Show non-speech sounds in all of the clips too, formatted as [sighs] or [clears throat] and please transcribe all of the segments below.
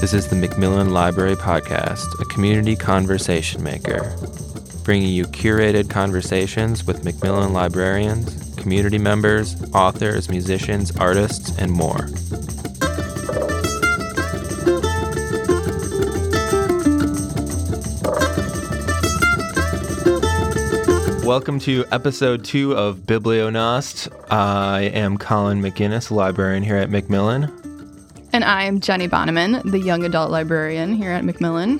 This is the McMillan Library Podcast, a community conversation maker, bringing you curated conversations with McMillan librarians, community members, authors, musicians, artists, and more. Welcome to episode two of Bibliognost. I am Colin McGinnis, librarian here at McMillan. And I am Jennie Bonneman, the young adult librarian here at McMillan.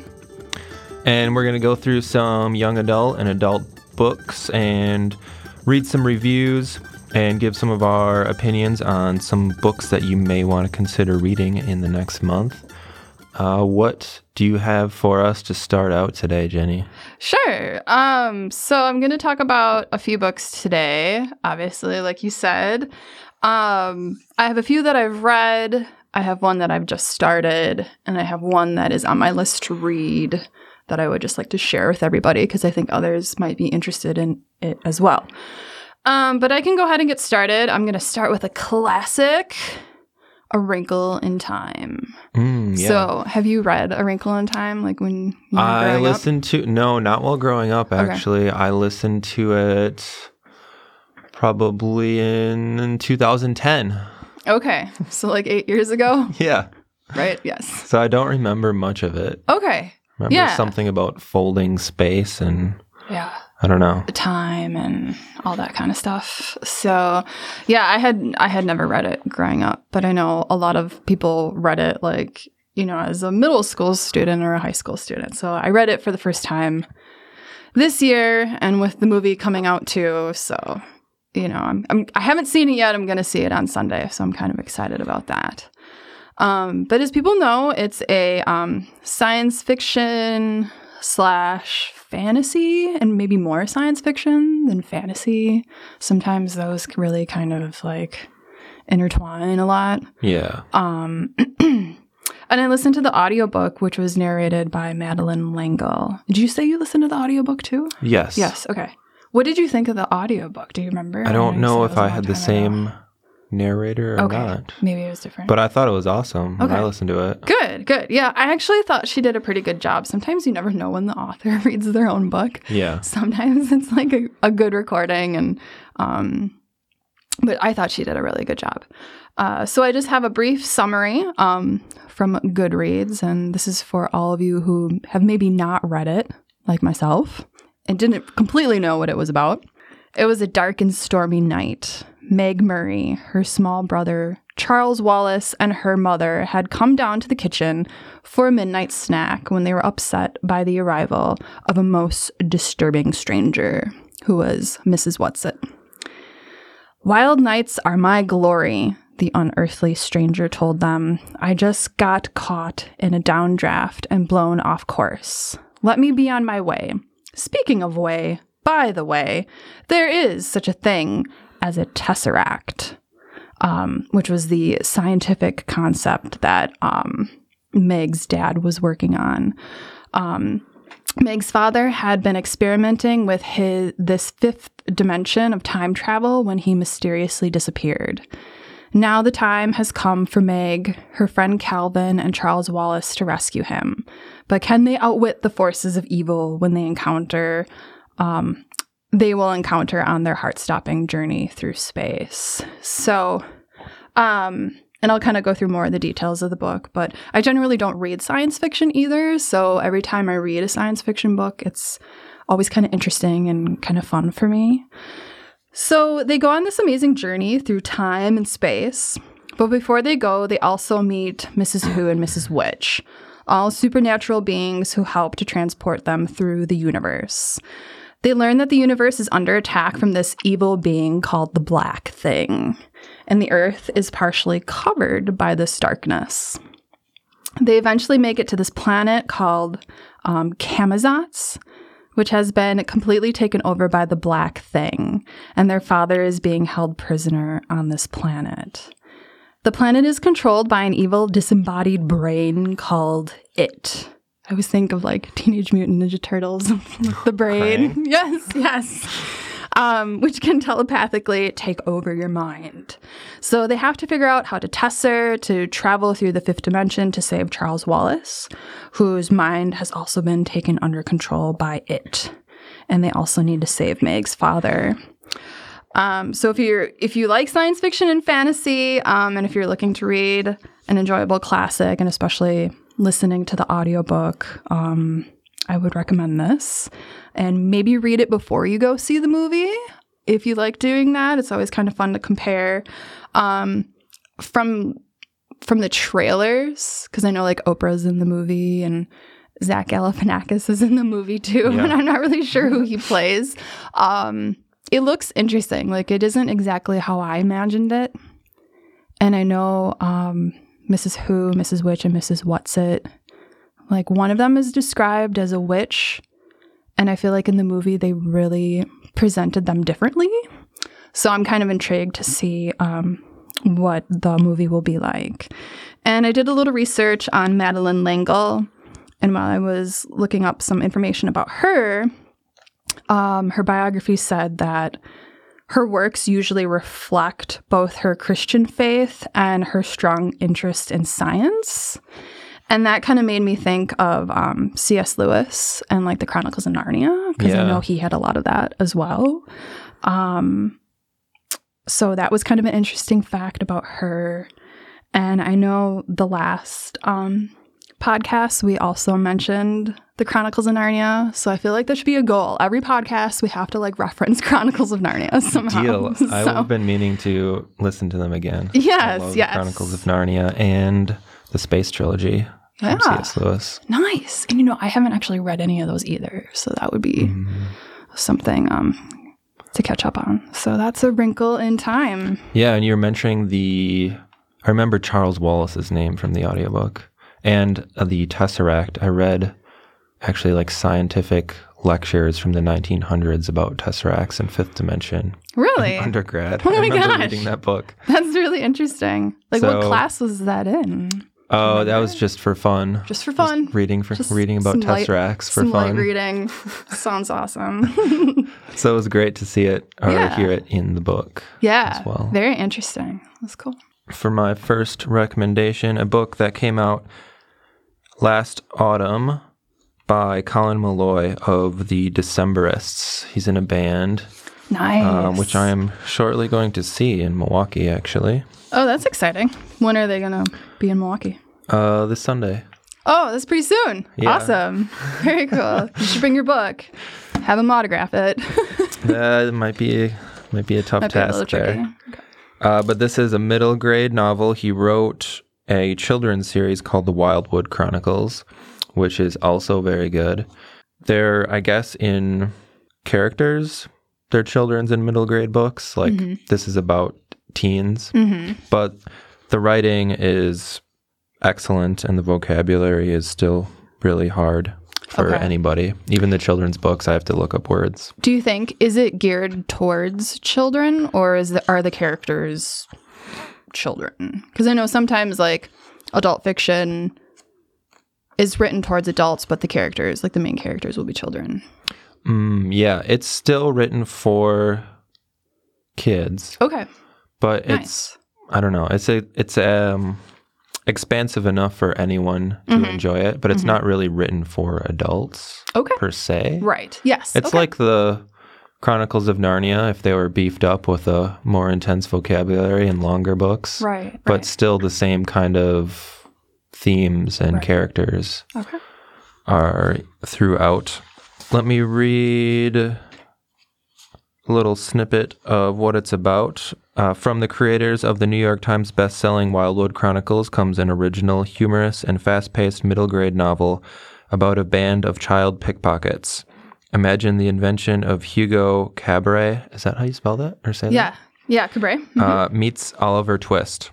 And we're going to go through some young adult and adult books and read some reviews and give some of our opinions on some books that you may want to consider reading in the next month. Uh, what do you have for us to start out today, Jennie? Sure. Um, so I'm going to talk about a few books today. Obviously, like you said, um, I have a few that I've read. I have one that I've just started, and I have one that is on my list to read that I would just like to share with everybody because I think others might be interested in it as well. Um, but I can go ahead and get started. I'm going to start with a classic, A Wrinkle in Time. Mm, yeah. So, have you read A Wrinkle in Time? Like when you were I growing up? listened to no, not while growing up. Okay. Actually, I listened to it probably in 2010. Okay, so like eight years ago, Yeah, right? Yes. so I don't remember much of it. Okay. Remember Yeah. something about folding space and Yeah. I don't know. time and all that kind of stuff. So, yeah, I had I had never read it growing up, but I know a lot of people read it like, you know, as a middle school student or a high school student. So, I read it for the first time this year and with the movie coming out too, so you know, I'm, I'm I haven't seen it yet. I'm going to see it on Sunday, so I'm kind of excited about that. Um, but as people know, it's a um, science fiction slash fantasy, and maybe more science fiction than fantasy. Sometimes those really kind of like intertwine a lot. Yeah. Um, [clears throat] and I listened to the audiobook, which was narrated by Madeleine L'Engle. Did you say you listened to the audiobook too? Yes. Yes. Okay. What did you think of the audiobook? Do you remember? I don't you know if it was a I had the time ago. same narrator or Okay. not. Maybe it was different. But I thought it was awesome when I listened to it. Good, good. Yeah, I actually thought she did a pretty good job. Sometimes you never know when the author [laughs] reads their own book. Yeah. Sometimes [laughs] it's like a, a good recording, and um, but I thought she did a really good job. Uh, so I just have a brief summary um, from Goodreads, and this is for all of you who have maybe not read it, like myself, and didn't completely know what it was about. It was a dark and stormy night. Meg Murray, her small brother, Charles Wallace, and her mother had come down to the kitchen for a midnight snack when they were upset by the arrival of a most disturbing stranger, who was Mrs. Whatsit. Wild nights are my glory, the unearthly stranger told them. I just got caught in a downdraft and blown off course. Let me be on my way. Speaking of way, by the way, there is such a thing as a tesseract, um, which was the scientific concept that um, Meg's dad was working on. Um, Meg's father had been experimenting with his this fifth dimension of time travel when he mysteriously disappeared. Now the time has come for Meg, her friend Calvin, and Charles Wallace to rescue him. But can they outwit the forces of evil when they encounter um, they will encounter on their heart-stopping journey through space. So, um, and I'll kind of go through more of the details of the book, but I generally don't read science fiction either. So every time I read a science fiction book, it's always kind of interesting and kind of fun for me. So they go on this amazing journey through time and space. But before they go, they also meet Mrs. Who and Mrs. Which, all supernatural beings who help to transport them through the universe. They learn that the universe is under attack from this evil being called the Black Thing, and the Earth is partially covered by this darkness. They eventually make it to this planet called um, Camazotz, which has been completely taken over by the Black Thing, and their father is being held prisoner on this planet. The planet is controlled by an evil disembodied brain called It. I always think of like Teenage Mutant Ninja Turtles, [laughs] the brain. [laughs] Yes, yes. Um, which can telepathically take over your mind. So they have to figure out how to Tesser to travel through the fifth dimension to save Charles Wallace, whose mind has also been taken under control by it. And they also need to save Meg's father. Um, so if you're if you like science fiction and fantasy, um, and if you're looking to read an enjoyable classic, and especially listening to the audiobook, um, I would recommend this. And maybe read it before you go see the movie. If you like doing that, it's always kind of fun to compare. Um, from from the trailers, because I know like Oprah's in the movie and Zach Galifianakis is in the movie too, [laughs] Yeah. and I'm not really sure who he plays. Um, it looks interesting. Like it isn't exactly how I imagined it. And I know um, Mrs. Who, Mrs. Which, and Mrs. Whatsit. Like one of them is described as a witch, and I feel like in the movie they really presented them differently. So I'm kind of intrigued to see um, what the movie will be like. And I did a little research on Madeleine L'Engle, and while I was looking up some information about her, um, her biography said that her works usually reflect both her Christian faith and her strong interest in science. And that kind of made me think of um, C.S. Lewis and like the Chronicles of Narnia, because Yeah. I know he had a lot of that as well. Um, so that was kind of an interesting fact about her. And I know the last um, podcast, we also mentioned the Chronicles of Narnia. So I feel like there should be a goal. Every podcast, we have to like reference [laughs] Chronicles of Narnia [laughs] somehow. Deal. [laughs] So- I've been meaning to listen to them again. Yes, yes. Chronicles of Narnia and the Space Trilogy Yeah. C.S. Lewis. Nice. And you know, I haven't actually read any of those either. So that would be Mm-hmm. something um to catch up on. So that's a wrinkle in time. Yeah, and you're mentioning the. I remember Charles Wallace's name from the audiobook and uh, the Tesseract. I read actually like scientific lectures from the 1900s about tesseracts and fifth dimension. Really? Undergrad. Oh I my remember gosh. reading that book. That's really interesting. Like what class was that in? Oh, that was just for fun. Just for fun. reading for Just reading about light- tesseracts for Some light fun. reading. [laughs] Sounds awesome. [laughs] So it was great to see it or Yeah. hear it in the book. yeah. As well. Very interesting. That's cool. For my first recommendation, a book that came out last autumn by Colin Meloy of the Decemberists. He's in a band, Nice. um, which I am shortly going to see in Milwaukee, actually, Oh, that's exciting. When are they gonna be in Milwaukee? uh, this Sunday. Oh, that's pretty soon. Yeah. Awesome. [laughs] Very cool. you should bring your book. Have him autograph it. [laughs] That might be might be a tough Might be a task there. tricky. Uh, but this is a middle grade novel. He wrote a children's series called The Wildwood Chronicles, which is also very good. They're, I guess, in characters, they're children's and middle grade books. Like this is about teens, Mm-hmm. but the writing is excellent and the vocabulary is still really hard for Okay. anybody. Even the children's books, I have to look up words. Do you think is it geared towards children or is the, are the characters children? Because I know sometimes like adult fiction is written towards adults, but the characters, like the main characters, will be children. Mm, yeah, it's still written for kids. Okay, but nice. it's I don't know. It's a it's um expansive enough for anyone to Mm-hmm. enjoy it, but it's not really written for adults Okay, per se. right. Yes, It's okay. like the Chronicles of Narnia if they were beefed up with a more intense vocabulary and longer books, right, but right. still the same kind of themes and Right. characters okay. are throughout. Let me read a little snippet of what it's about. Uh, from the creators of the New York Times bestselling Wildwood Chronicles comes an original, humorous, and fast paced middle grade novel about a band of child pickpockets. Imagine the invention of Hugo Cabaret. Is that how you spell that or say that? Yeah, yeah. Cabret. Mhm. uh, meets Oliver Twist.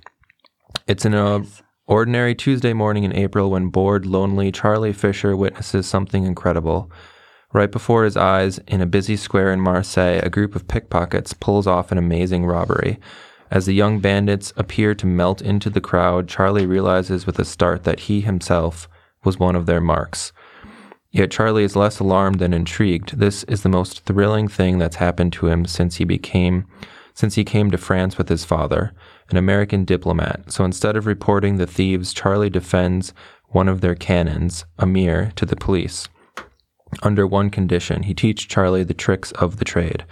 It's an ordinary Tuesday morning in April when bored, lonely Charlie Fisher witnesses something incredible. Right before his eyes, in a busy square in Marseille, a group of pickpockets pulls off an amazing robbery. As the young bandits appear to melt into the crowd, Charlie realizes with a start that he himself was one of their marks. Yet Charlie is less alarmed than intrigued. This is the most thrilling thing that's happened to him since he became since he came to France with his father, an American diplomat. So instead of reporting the thieves, Charlie defends one of their cannons, Amir, to the police. Under one condition, he teaches Charlie the tricks of the trade.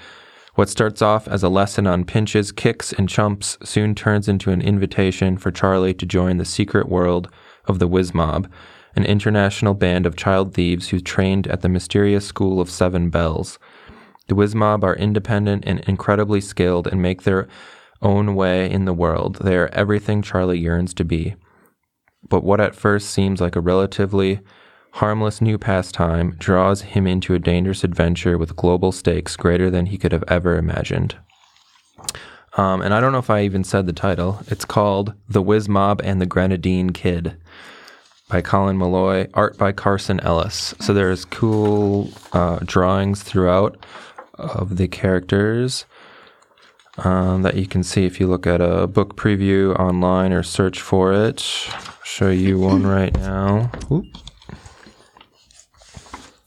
What starts off as a lesson on pinches, kicks, and chumps soon turns into an invitation for Charlie to join the secret world of the Whiz Mob, an international band of child thieves who trained at the mysterious School of Seven Bells. The Whiz Mob are independent and incredibly skilled and make their own way in the world. They are everything Charlie yearns to be. But what at first seems like a relatively harmless new pastime draws him into a dangerous adventure with global stakes greater than he could have ever imagined. Um, and I don't know if I even said the title. It's called The Whiz Mob and the Grenadine Kid by Colin Meloy, art by Carson Ellis. So there's cool uh, drawings throughout of the characters um, that you can see if you look at a book preview online or search for it. show you one [clears throat] right now. Oop.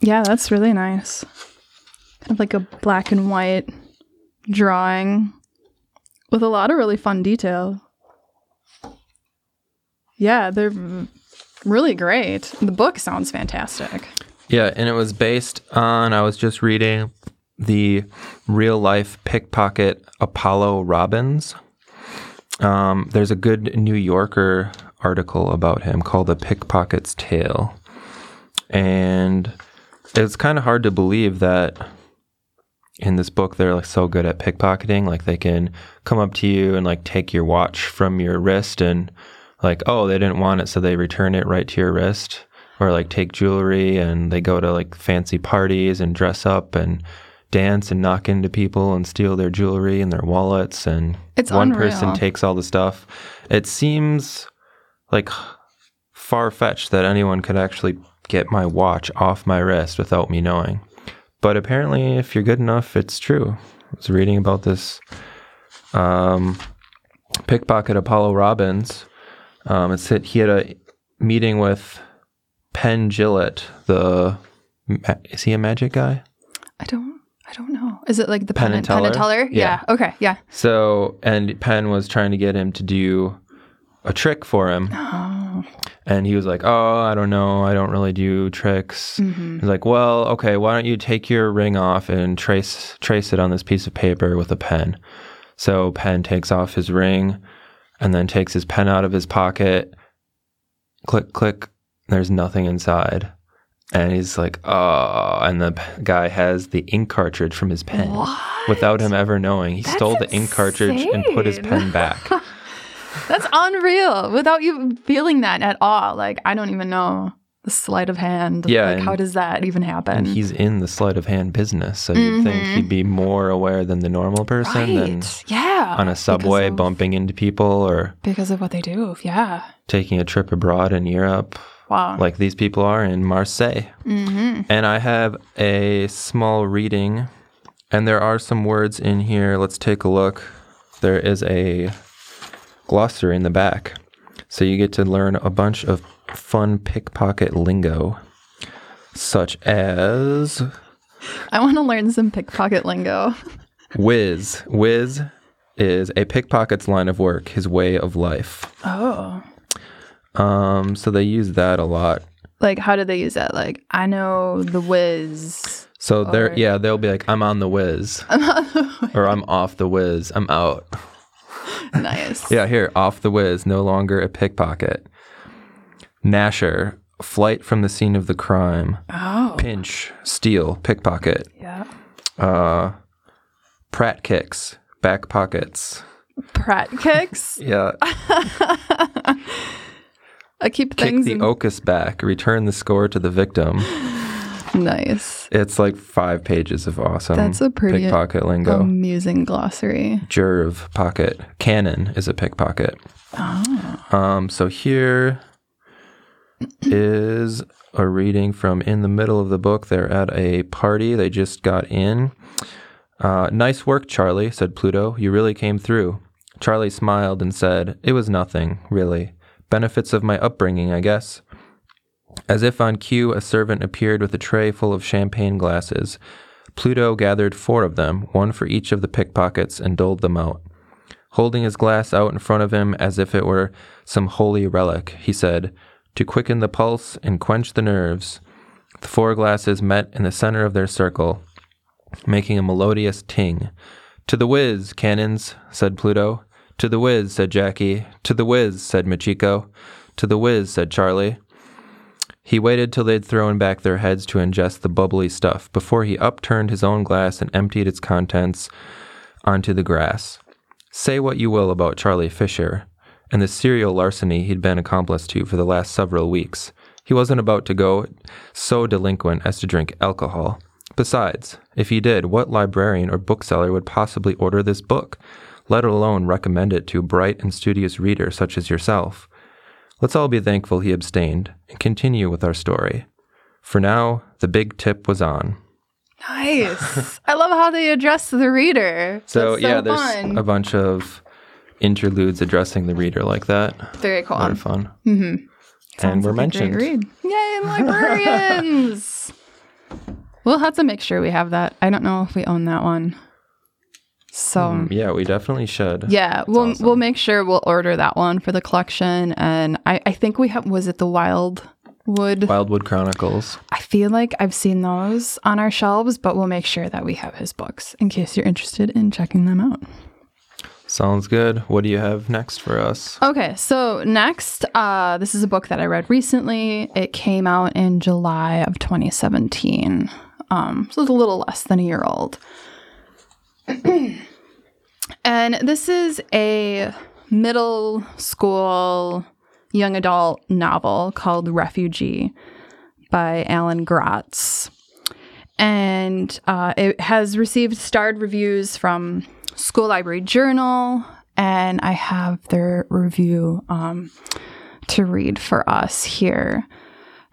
Yeah, that's really nice. Kind of like a black and white drawing with a lot of really fun detail. Yeah, they're really great. The book sounds fantastic. Yeah, and it was based on, I was just reading the real life pickpocket Apollo Robbins. Um, there's a good New Yorker article about him called The Pickpocket's Tale. And it's kind of hard to believe that in this book they're like so good at pickpocketing like they can come up to you and like take your watch from your wrist and like oh they didn't want it so they return it right to your wrist or like take jewelry and they go to like fancy parties and dress up and dance and knock into people and steal their jewelry and their wallets and It's one unreal. person takes all the stuff it seems like far fetched that anyone could actually get my watch off my wrist without me knowing. But apparently, if you're good enough, it's true. I was reading about this um, pickpocket Apollo Robbins. Um, it said he had a meeting with Penn Jillette, the is he a magic guy? I don't I don't know. Is it like the Penn Penn, and Penn and Teller? Teller? Yeah. Okay. Yeah. So, and Penn was trying to get him to do a trick for him. Oh. And he was like, Oh, I don't know. I don't really do tricks. Mm-hmm. He's like, Well, okay, why don't you take your ring off and trace trace it on this piece of paper with a pen? So Penn takes off his ring and then takes his pen out of his pocket. Click, click. There's nothing inside. And he's like, oh, and the guy has the ink cartridge from his pen What? without him ever knowing. He stole the ink cartridge and put his pen back. [laughs] That's unreal. Without you feeling that at all. Like I don't even know the sleight of hand. Yeah, Like and- how does that even happen? And he's in the sleight of hand business, so you'd think Mhm. he'd be more aware than the normal person than right. Yeah. on a subway of, bumping into people or because of what they do. Yeah. taking a trip abroad in Europe, Wow. like these people are in Marseille. mm-hmm. And I have a small reading, and there are some words in here. Let's take a look. There is a glossary in the back. So you get to learn a bunch of fun pickpocket lingo, such as I want to learn some pickpocket lingo. [laughs] whiz. Whiz is a pickpocket's line of work, his way of life. Oh. Um, so they use that a lot. Like how do they use that? Like I know the whiz. So they're yeah, they'll be like, I'm on the whiz. [laughs] or I'm off the whiz. I'm out. [laughs] nice. Yeah, here, off the whiz, no longer a pickpocket. Nasher, flight from the scene of the crime. Oh. Pinch, steal, pickpocket. Yeah. Uh, Pratt kicks, back pockets. Pratt kicks. [laughs] Yeah, [laughs] I keep kick things the in- Ocus back, return the score to the victim. Nice. It's like five pages of awesome That's a pretty pickpocket lingo. Amusing glossary. Jerv pocket. Cannon is a pickpocket. Oh. Um, so here is a reading from in the middle of the book. They're at a party. They just got in. Uh, nice work, Charlie, said Pluto. You really came through. Charlie smiled and said, It was nothing, really. Benefits of my upbringing, I guess. As if on cue, a servant appeared with a tray full of champagne glasses. Pluto gathered four of them, one for each of the pickpockets, and doled them out. Holding his glass out in front of him as if it were some holy relic, he said, To quicken the pulse and quench the nerves. The four glasses met in the center of their circle, making a melodious ting. To the whiz, cannons, said Pluto. To the whiz, said Jackie. To the whiz, said Machiko. To the whiz, said Charlie. He waited till they'd thrown back their heads to ingest the bubbly stuff before he upturned his own glass and emptied its contents onto the grass. Say what you will about Charlie Fisher and the serial larceny he'd been accomplice to for the last several weeks. He wasn't about to go so delinquent as to drink alcohol. Besides, if he did, what librarian or bookseller would possibly order this book, let alone recommend it to a bright and studious reader such as yourself? Let's all be thankful he abstained and continue with our story. For now, the big tip was on. Nice. I love how they address the reader. So, so yeah, there's fun. a bunch of interludes addressing the reader like that. very cool. A lot of fun. Mm-hmm. and we're like mentioned. read. Yay, librarians! [laughs] we'll have to make sure we have that. I don't know if we own that one. So Mm, yeah, we definitely should. yeah, we'll awesome. we'll make sure we'll order that one for the collection. And I I think we have was it the Wildwood? Wildwood Chronicles. I feel like I've seen those on our shelves, but we'll make sure that we have his books in case you're interested in checking them out. Sounds good. What do you have next for us? Okay, so next, uh, this is a book that I read recently. It came out in July of 2017. Um, so it's a little less than a year old. [clears throat] and this is a middle school young adult novel called Refugee by Alan Gratz. And uh, it has received starred reviews from School Library Journal, and I have their review um, to read for us here.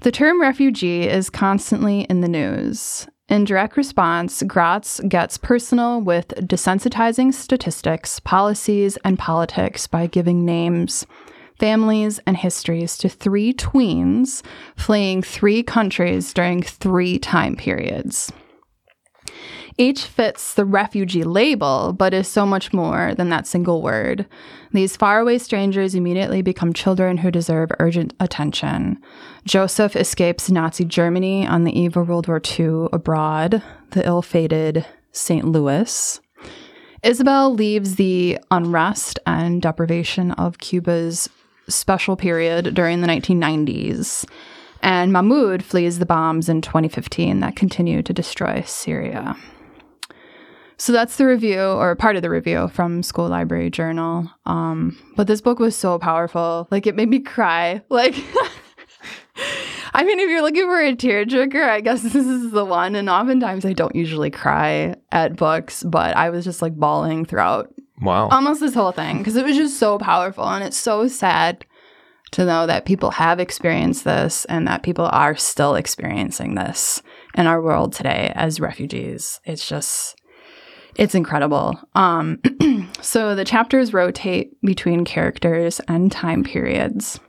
The term refugee is constantly in the news. In direct response, Gratz gets personal with desensitizing statistics, policies, and politics by giving names, families, and histories to three tweens fleeing three countries during three time periods. Each fits the refugee label, but is so much more than that single word. These faraway strangers immediately become children who deserve urgent attention. Joseph escapes Nazi Germany on the eve of World War II abroad, the ill fated St. Louis. Isabel leaves the unrest and deprivation of Cuba's special period during the 1990s. And Mahmoud flees the bombs in 2015 that continue to destroy Syria. So that's the review, or part of the review from School Library Journal. Um, but this book was so powerful. Like, it made me cry. [laughs] Like, I mean, if you're looking for a tearjerker, I guess [laughs] this is the one. And oftentimes I don't usually cry at books, but I was just like bawling throughout Wow. almost this whole thing because it was just so powerful and it's so sad to know that people have experienced this and that people are still experiencing this in our world today as refugees it's just it's incredible um [clears throat] so the chapters rotate between characters and time periods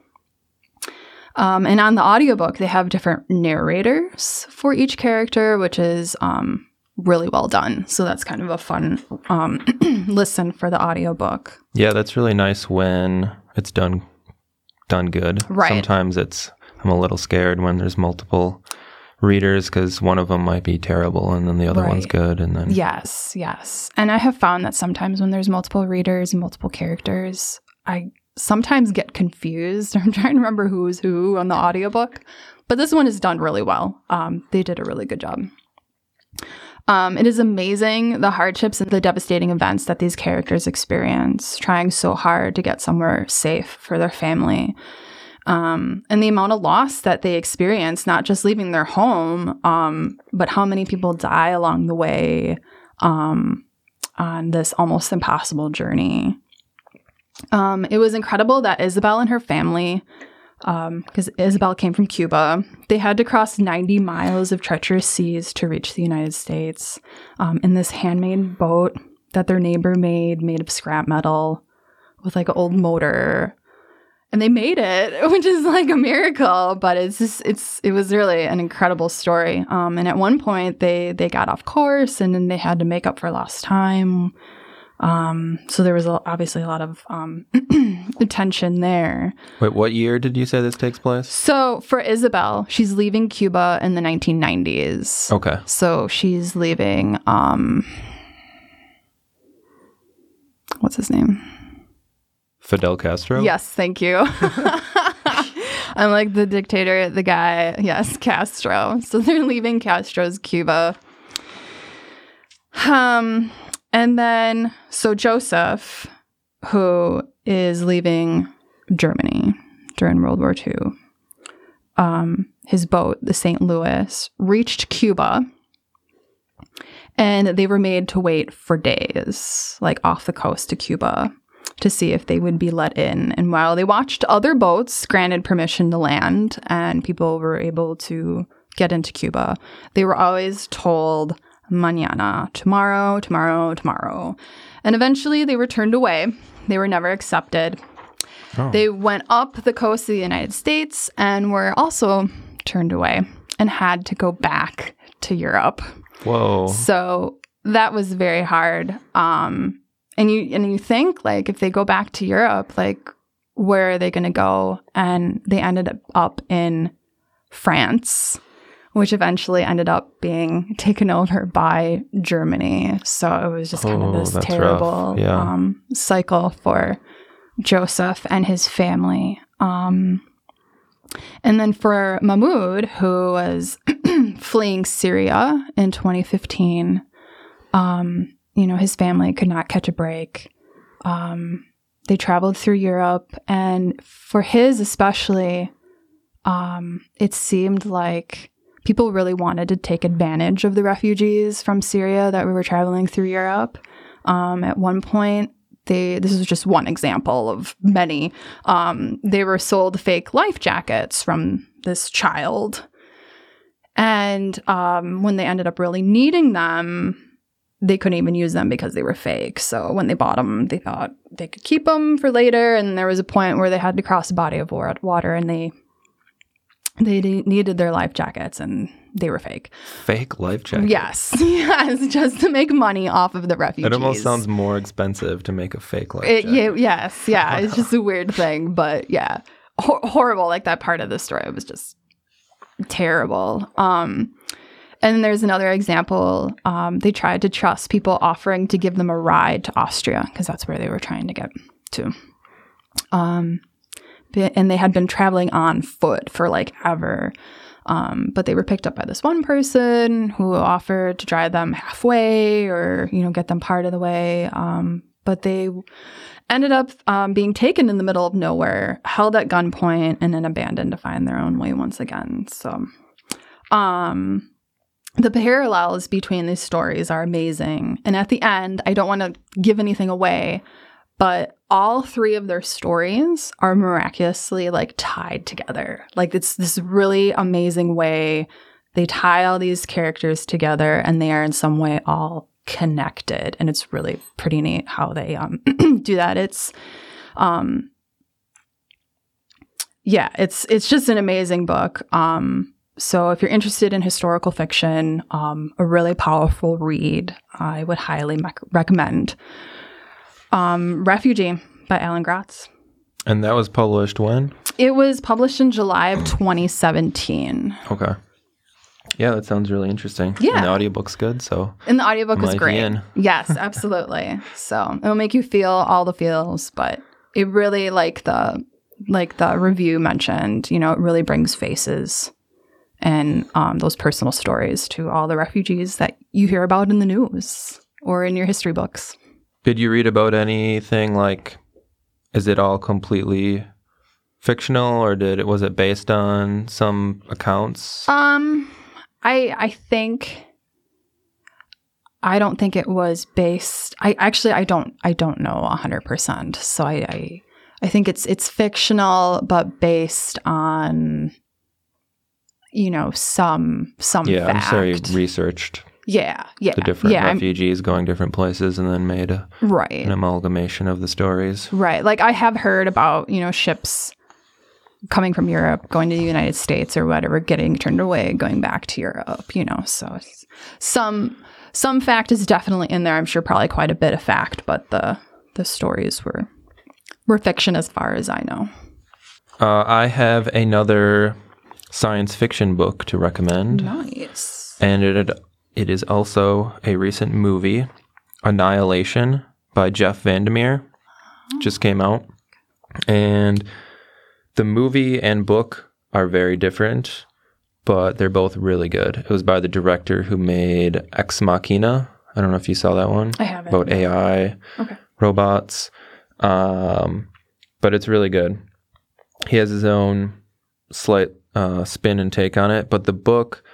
um, and on the audiobook they have different narrators for each character which is um, really well done so that's kind of a fun um, [clears throat] listen for the audiobook yeah, that's really nice when it's done done good. Right. Sometimes it's I'm a little scared when there's multiple readers because one of them might be terrible and then the other one's good and then Yes, yes. And I have found that sometimes when there's multiple readers and multiple characters, I sometimes get confused. [laughs] I'm trying to remember who's who on the audiobook. But this one is done really well. Um, they did a really good job. Um, it is amazing the hardships and the devastating events that these characters experience, trying so hard to get somewhere safe for their family. Um, and the amount of loss that they experience, not just leaving their home, um, but how many people die along the way um, on this almost impossible journey. Um, it was incredible that Isabel and her family, because Isabel came from Cuba, they had to cross 90 miles of treacherous seas to reach the United States um, in this handmade boat that their neighbor made, made of scrap metal with like an old motor. And they made it, [laughs] which is like a miracle. But it's just it's it was really an incredible story. Um, and at one point they they got off course, and then they had to make up for lost time. Um, so there was a, obviously a lot of um, [clears throat] tension there. Wait, what year did you say this takes place? So for Isabel, she's leaving Cuba in the 1990s. Okay. So she's leaving. Um, what's his name? Fidel Castro? Yes, thank you. [laughs] I'm like the dictator, the guy. Yes, Castro. So they're leaving Castro's Cuba. Um, and then so Joseph, who is leaving Germany during World War II, um, his boat, the St. Louis, reached Cuba. And they were made to wait for days, like off the coast to Cuba to see if they would be let in. And while they watched other boats granted permission to land and people were able to get into Cuba, they were always told mañana, tomorrow, tomorrow, tomorrow. And eventually they were turned away. They were never accepted. Oh. They went up the coast of the United States and were also turned away and had to go back to Europe. Whoa. So that was very hard. Um, and you and you think like if they go back to Europe, like where are they going to go? And they ended up in France, which eventually ended up being taken over by Germany. So it was just kind of Oh, this terrible. Yeah. um, cycle for Joseph and his family. Um, and then for Mahmoud, who was [clears throat] fleeing Syria in 2015, um, you know, his family could not catch a break. Um, they traveled through Europe, and for his especially, um, it seemed like people really wanted to take advantage of the refugees from Syria that we were traveling through Europe. Um, at one point, they this is just one example of many. Um, they were sold fake life jackets from this child, and um, when they ended up really needing them, they couldn't even use them because they were fake. So when they bought them, they thought they could keep them for later. And there was a point where they had to cross a body of water, and they they de- needed their life jackets, and they were fake. Fake life jackets. Yes, [laughs] yes, just to make money off of the refugees. It almost sounds more expensive to make a fake life It, yeah, yes, yeah. [laughs] It's just a weird thing, but yeah, Hor- horrible. Like that part of the story was just terrible. Um, and then there's another example. Um, they tried to trust people offering to give them a ride to Austria because that's where they were trying to get to. Um, and they had been traveling on foot for like ever. Um, but they were picked up by this one person who offered to drive them halfway or, you know, get them part of the way. Um, but they ended up um, being taken in the middle of nowhere, held at gunpoint, and then abandoned to find their own way once again. So, um, the parallels between these stories are amazing. And at the end, I don't want to give anything away, but all three of their stories are miraculously like tied together. Like it's this really amazing way they tie all these characters together and they are in some way all connected and it's really pretty neat how they um [clears throat] do that. It's um yeah, it's it's just an amazing book. Um so if you're interested in historical fiction, um, a really powerful read, I would highly mec- recommend. Um, Refugee by Alan Gratz. And that was published when? It was published in July of 2017. Okay. Yeah, that sounds really interesting. Yeah. And the audiobook's good, so And the audiobook be great. in. [laughs] Yes, absolutely. so it'll make you feel all the feels, but it really like the like the review mentioned, you know, it really brings faces and um, those personal stories to all the refugees that you hear about in the news or in your history books. did you read about anything like is it all completely fictional or did it was it based on some accounts? Um, I I think I don't think it was based. I actually I don't I don't know hundred percent. So I, I I think it's it's fictional, but based on you know some some yeah, I'm sorry, researched. Yeah, yeah, the different yeah, I'm- refugees going different places and then made a, right, an amalgamation of the stories. right. Like I have heard about you know ships coming from Europe, going to the United States or whatever, getting turned away, going back to Europe. You know, so some some fact is definitely in there. I'm sure probably quite a bit of fact, but the the stories were were fiction as far as I know. Uh, I have another science fiction book to recommend, Nice. and it it is also a recent movie, Annihilation by Jeff VanderMeer, just came out, and the movie and book are very different, but they're both really good. It was by the director who made Ex Machina. I don't know if you saw that one I haven't. about AI Okay. robots. Um, but it's really good. He has his own slight uh, spin and take on it, but the book,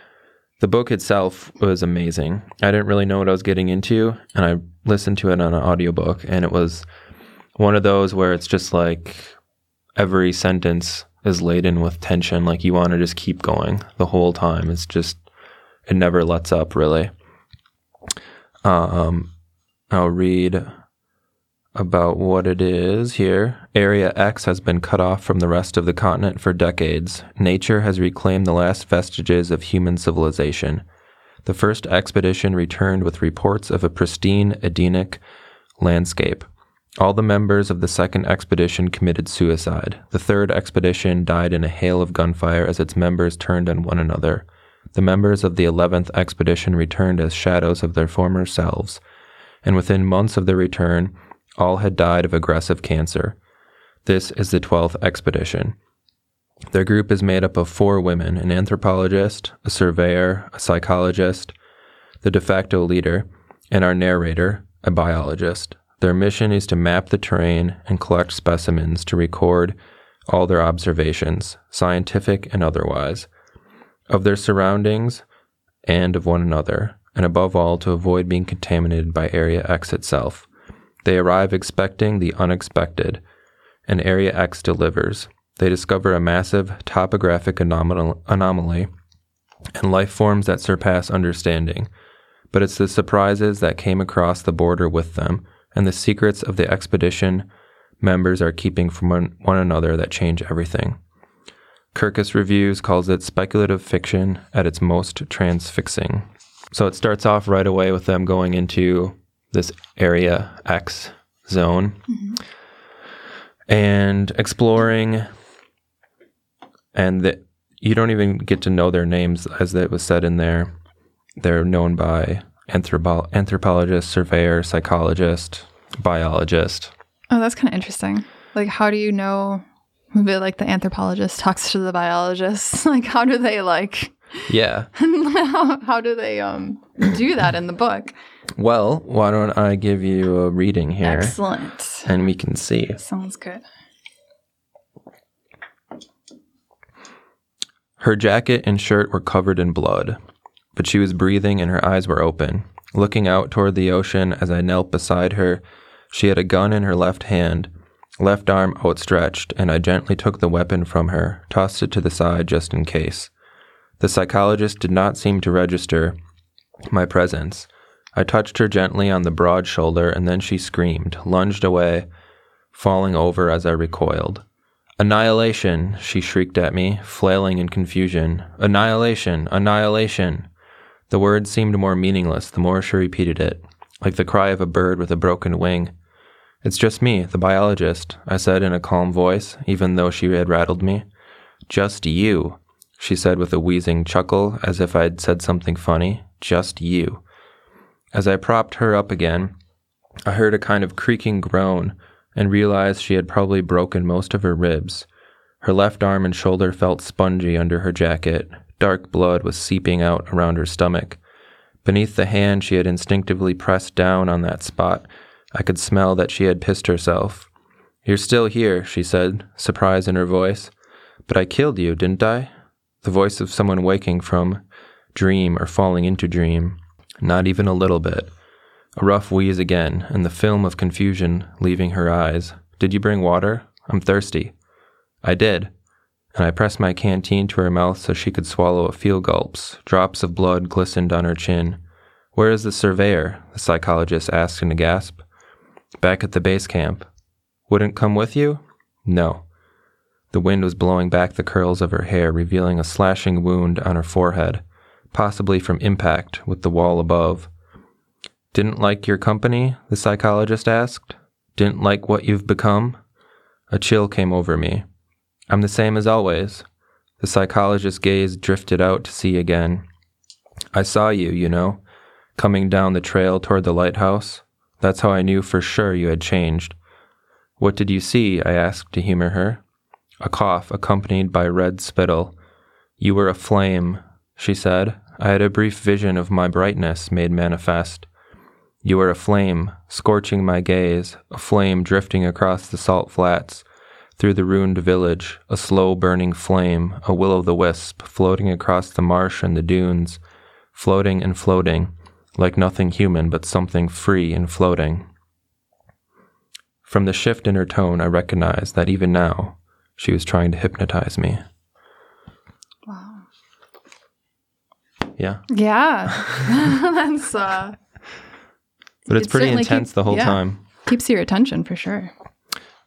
the book itself was amazing. I didn't really know what I was getting into, and I listened to it on an audiobook, and it was one of those where it's just like every sentence is laden with tension. Like you want to just keep going the whole time. It's just it never lets up really. Um, I'll read about what it is here. Area X has been cut off from the rest of the continent for decades. Nature has reclaimed the last vestiges of human civilization. The first expedition returned with reports of a pristine Edenic landscape. All the members of the second expedition committed suicide. The third expedition died in a hail of gunfire as its members turned on one another. The members of the eleventh expedition returned as shadows of their former selves, and within months of their return, all had died of aggressive cancer. This is the 12th expedition. Their group is made up of four women an anthropologist, a surveyor, a psychologist, the de facto leader, and our narrator, a biologist. Their mission is to map the terrain and collect specimens to record all their observations, scientific and otherwise, of their surroundings and of one another, and above all, to avoid being contaminated by Area X itself. They arrive expecting the unexpected, and Area X delivers. They discover a massive topographic anomal- anomaly and life forms that surpass understanding. But it's the surprises that came across the border with them and the secrets of the expedition members are keeping from one another that change everything. Kirkus Reviews calls it speculative fiction at its most transfixing. So it starts off right away with them going into this Area X zone mm-hmm. and exploring, and the, you don't even get to know their names, as it was said in there. They're known by anthropo- anthropologist, surveyor, psychologist, biologist. Oh, that's kind of interesting. Like, how do you know? Maybe like the anthropologist talks to the biologist. [laughs] Like, how do they like? Yeah. [laughs] how, how do they um do that in the book? Well, why don't I give you a reading here Excellent. and we can see. Sounds good. Her jacket and shirt were covered in blood, but she was breathing and her eyes were open. Looking out toward the ocean as I knelt beside her, she had a gun in her left hand, left arm outstretched, and I gently took the weapon from her, tossed it to the side just in case. The psychologist did not seem to register my presence. I touched her gently on the broad shoulder, and then she screamed, lunged away, falling over as I recoiled. Annihilation, she shrieked at me, flailing in confusion. Annihilation, annihilation. The word seemed more meaningless the more she repeated it, like the cry of a bird with a broken wing. It's just me, the biologist, I said in a calm voice, even though she had rattled me. Just you, she said with a wheezing chuckle, as if I'd said something funny. Just you. As I propped her up again, I heard a kind of creaking groan and realized she had probably broken most of her ribs. Her left arm and shoulder felt spongy under her jacket. Dark blood was seeping out around her stomach. Beneath the hand she had instinctively pressed down on that spot, I could smell that she had pissed herself. You're still here, she said, surprise in her voice. But I killed you, didn't I? The voice of someone waking from dream or falling into dream. Not even a little bit. A rough wheeze again, and the film of confusion leaving her eyes. Did you bring water? I'm thirsty. I did. And I pressed my canteen to her mouth so she could swallow a few gulps. Drops of blood glistened on her chin. Where is the surveyor? The psychologist asked in a gasp. Back at the base camp. Wouldn't come with you? No. The wind was blowing back the curls of her hair, revealing a slashing wound on her forehead, possibly from impact with the wall above. Didn't like your company? The psychologist asked. Didn't like what you've become? A chill came over me. I'm the same as always. The psychologist's gaze drifted out to sea again. I saw you, you know, coming down the trail toward the lighthouse. That's how I knew for sure you had changed. What did you see? I asked to humor her. A cough accompanied by red spittle. You were a flame, she said. I had a brief vision of my brightness made manifest. You were a flame, scorching my gaze, a flame drifting across the salt flats, through the ruined village, a slow burning flame, a will o' the wisp, floating across the marsh and the dunes, floating and floating, like nothing human but something free and floating. From the shift in her tone, I recognized that even now, she was trying to hypnotize me. Wow. Yeah. Yeah. [laughs] [laughs] That's uh But it's It pretty intense keep- the whole yeah. time. keeps your attention for sure.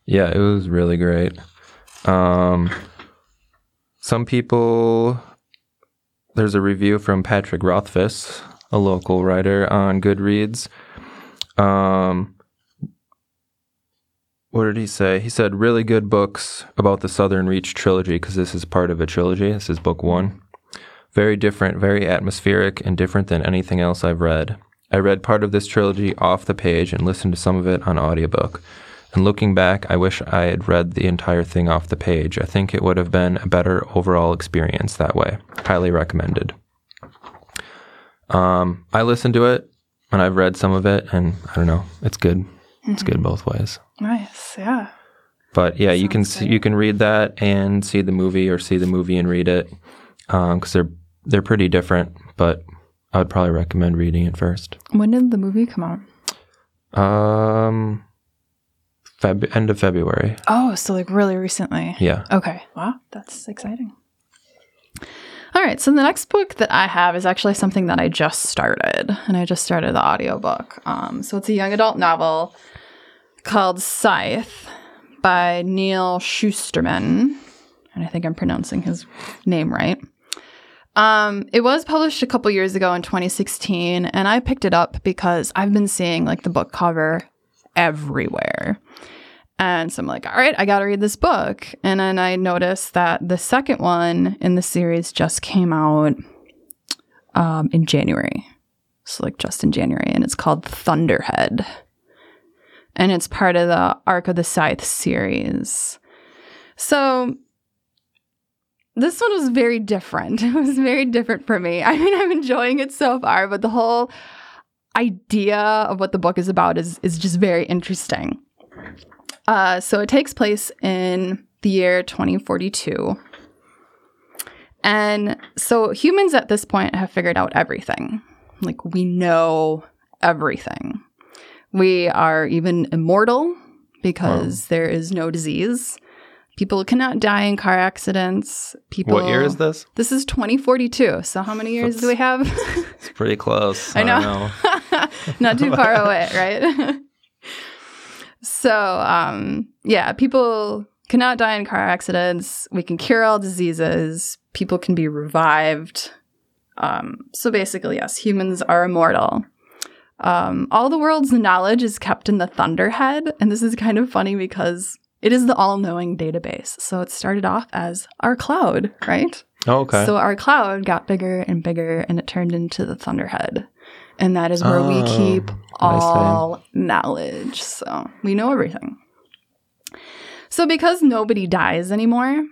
Yeah, it was really great. Um, some people, there's a review from Patrick Rothfuss, a local writer on Goodreads. Um, what did he say? He said, really good books about the Southern Reach trilogy, because this is part of a trilogy. This is book one. Very different, very atmospheric, and different than anything else I've read. I read part of this trilogy off the page and listened to some of it on audiobook. And looking back, I wish I had read the entire thing off the page. I think it would have been a better overall experience that way. Highly recommended. Um, I listened to it and I've read some of it, and I don't know, it's good. It's good both ways. Nice. Yeah. But yeah, you can see, you can read that and see the movie, or see the movie and read it, because they're they're pretty different. But I would probably recommend reading it first. When did the movie come out? Um, Feb- end of February. Oh, so like really recently. Yeah. Okay. Wow, that's exciting. All right, so the next book that I have is actually something that I just started, and I just started the audiobook. Um, so it's a young adult novel called Scythe by Neal Shusterman, and I think I'm pronouncing his name right. Um, it was published a couple years ago in 2016, and I picked it up because I've been seeing like the book cover everywhere. And so I'm like, all right, I got to read this book. And then I noticed that the second one in the series just came out um, in January. So, like, just in January. And it's called Thunderhead. And it's part of the Arc of the Scythe series. So, this one was very different. [laughs] It was very different for me. I mean, I'm enjoying it so far, but the whole idea of what the book is about is, is just very interesting. Uh, so it takes place in the year 2042. And so humans at this point have figured out everything. Like we know everything. We are even immortal because there is no disease. People cannot die in car accidents. People What year is this? This is 2042. So how many years do we have? It's pretty close. [laughs] I don't know. [laughs] Not too far [laughs] away, right? so, um, yeah, people cannot die in car accidents. We can cure all diseases. People can be revived. Um, so basically, yes, humans are immortal. Um, all the world's knowledge is kept in the Thunderhead, and this is kind of funny because it is the all-knowing database. So it started off as our cloud, right? Oh, okay. So our cloud got bigger and bigger, and it turned into the Thunderhead, and that is where we Oh, keep all knowledge. So we know everything. So because nobody dies anymore,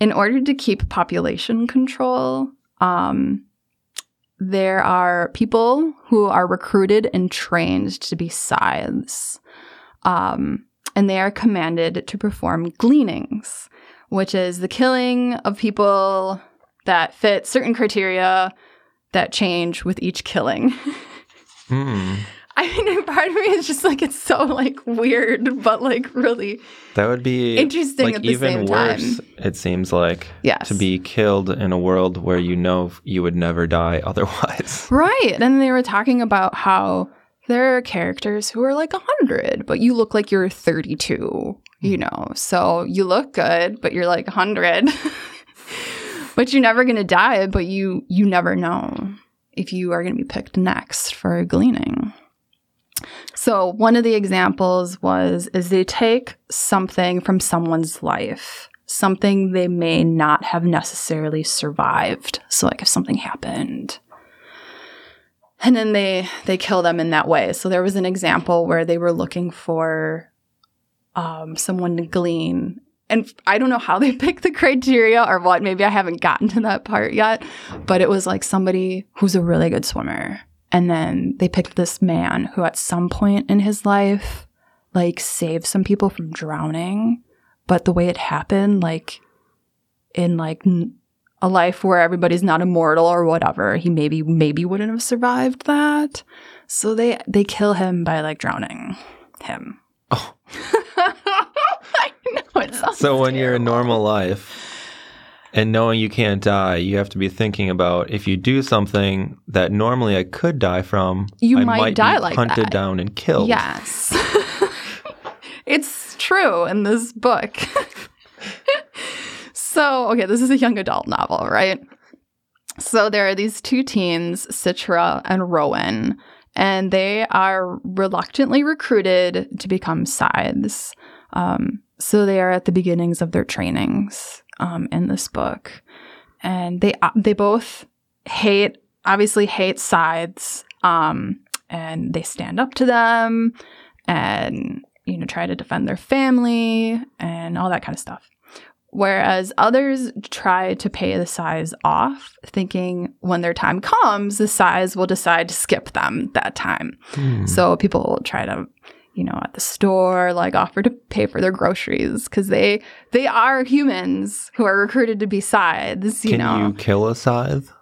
in order to keep population control, um, there are people who are recruited and trained to be scythes, um, and they are commanded to perform gleanings which is the killing of people that fit certain criteria that change with each killing. [laughs] Hmm. I mean, [laughs] part of me is just like it's so like weird, but like really That would be Interesting like at the even same worse. time. It seems like Yes. to be killed in a world where you know you would never die [laughs] otherwise. right. And they were talking about how there are characters who are like hundred, but you look like you're thirty-two. You hmm. know, so you look good, but you're like hundred. [laughs] but you're never gonna die. But you you never know if you are gonna be picked next for gleaning. So one of the examples was is they take something from someone's life, something they may not have necessarily survived. So like if something happened and then they they kill them in that way. So there was an example where they were looking for um, someone to glean. And I don't know how they [laughs] picked the criteria or what. Maybe I haven't gotten to that part yet. But it was like somebody who's a really good swimmer. And then they picked this man who, at some point in his life, like saved some people from drowning. But the way it happened, like in like n- a life where everybody's not immortal or whatever, he maybe maybe wouldn't have survived that. So they they kill him by like drowning him. Oh. [laughs] I know it sounds So when you're in normal life and knowing you can't die, you have to be thinking about if you do something that normally I could die from, You I might might die be like hunted that. down and killed. Yes. [laughs] it's true in this book. [laughs] so, okay, this is a young adult novel, right? So there are these two teens, Citra and Rowan, and they are reluctantly recruited to become scythes. Um, so they are at the beginnings of their trainings um, in this book, and they uh, they both hate, obviously hate scythes, um, and they stand up to them, and you know try to defend their family and all that kind of stuff. Whereas others try to pay the scythes off, thinking when their time comes, the scythes will decide to skip them that time. Hmm. So people will try to, you know, at the store, like offer to pay for their groceries because they they are humans who are recruited to be scythes. You Can know, you kill a scythe?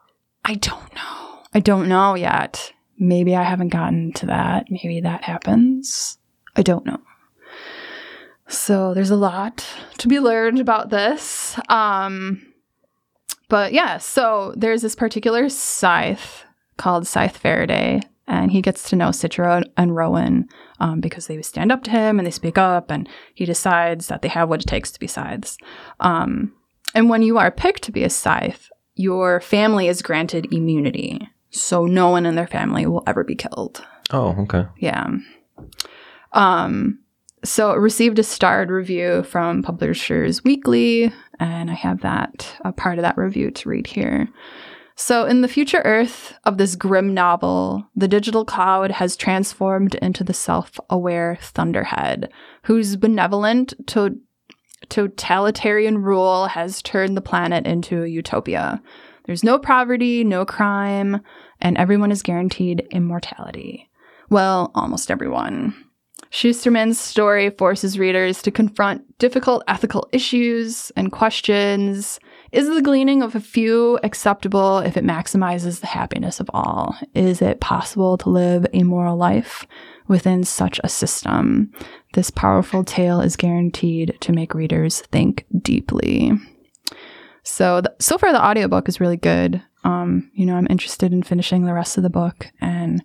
I don't know. I don't know yet. Maybe I haven't gotten to that. Maybe that happens. I don't know. So there's a lot to be learned about this. Um, but yeah, so there's this particular scythe called Scythe Faraday, and he gets to know Citra and Rowan um, because they stand up to him and they speak up, and he decides that they have what it takes to be scythes. Um, and when you are picked to be a scythe, your family is granted immunity. So no one in their family will ever be killed. Oh, okay. Yeah. Um, so it received a starred review from Publishers Weekly, and I have that, a part of that review to read here. So, in the future Earth of this grim novel, the digital cloud has transformed into the self aware Thunderhead, whose benevolent to- totalitarian rule has turned the planet into a utopia. There's no poverty, no crime, and everyone is guaranteed immortality. Well, almost everyone. Shusterman's story forces readers to confront difficult ethical issues and questions. Is the gleaning of a few acceptable if it maximizes the happiness of all? Is it possible to live a moral life within such a system? This powerful tale is guaranteed to make readers think deeply. So, so far, the audiobook is really good. Um, you know, I'm interested in finishing the rest of the book and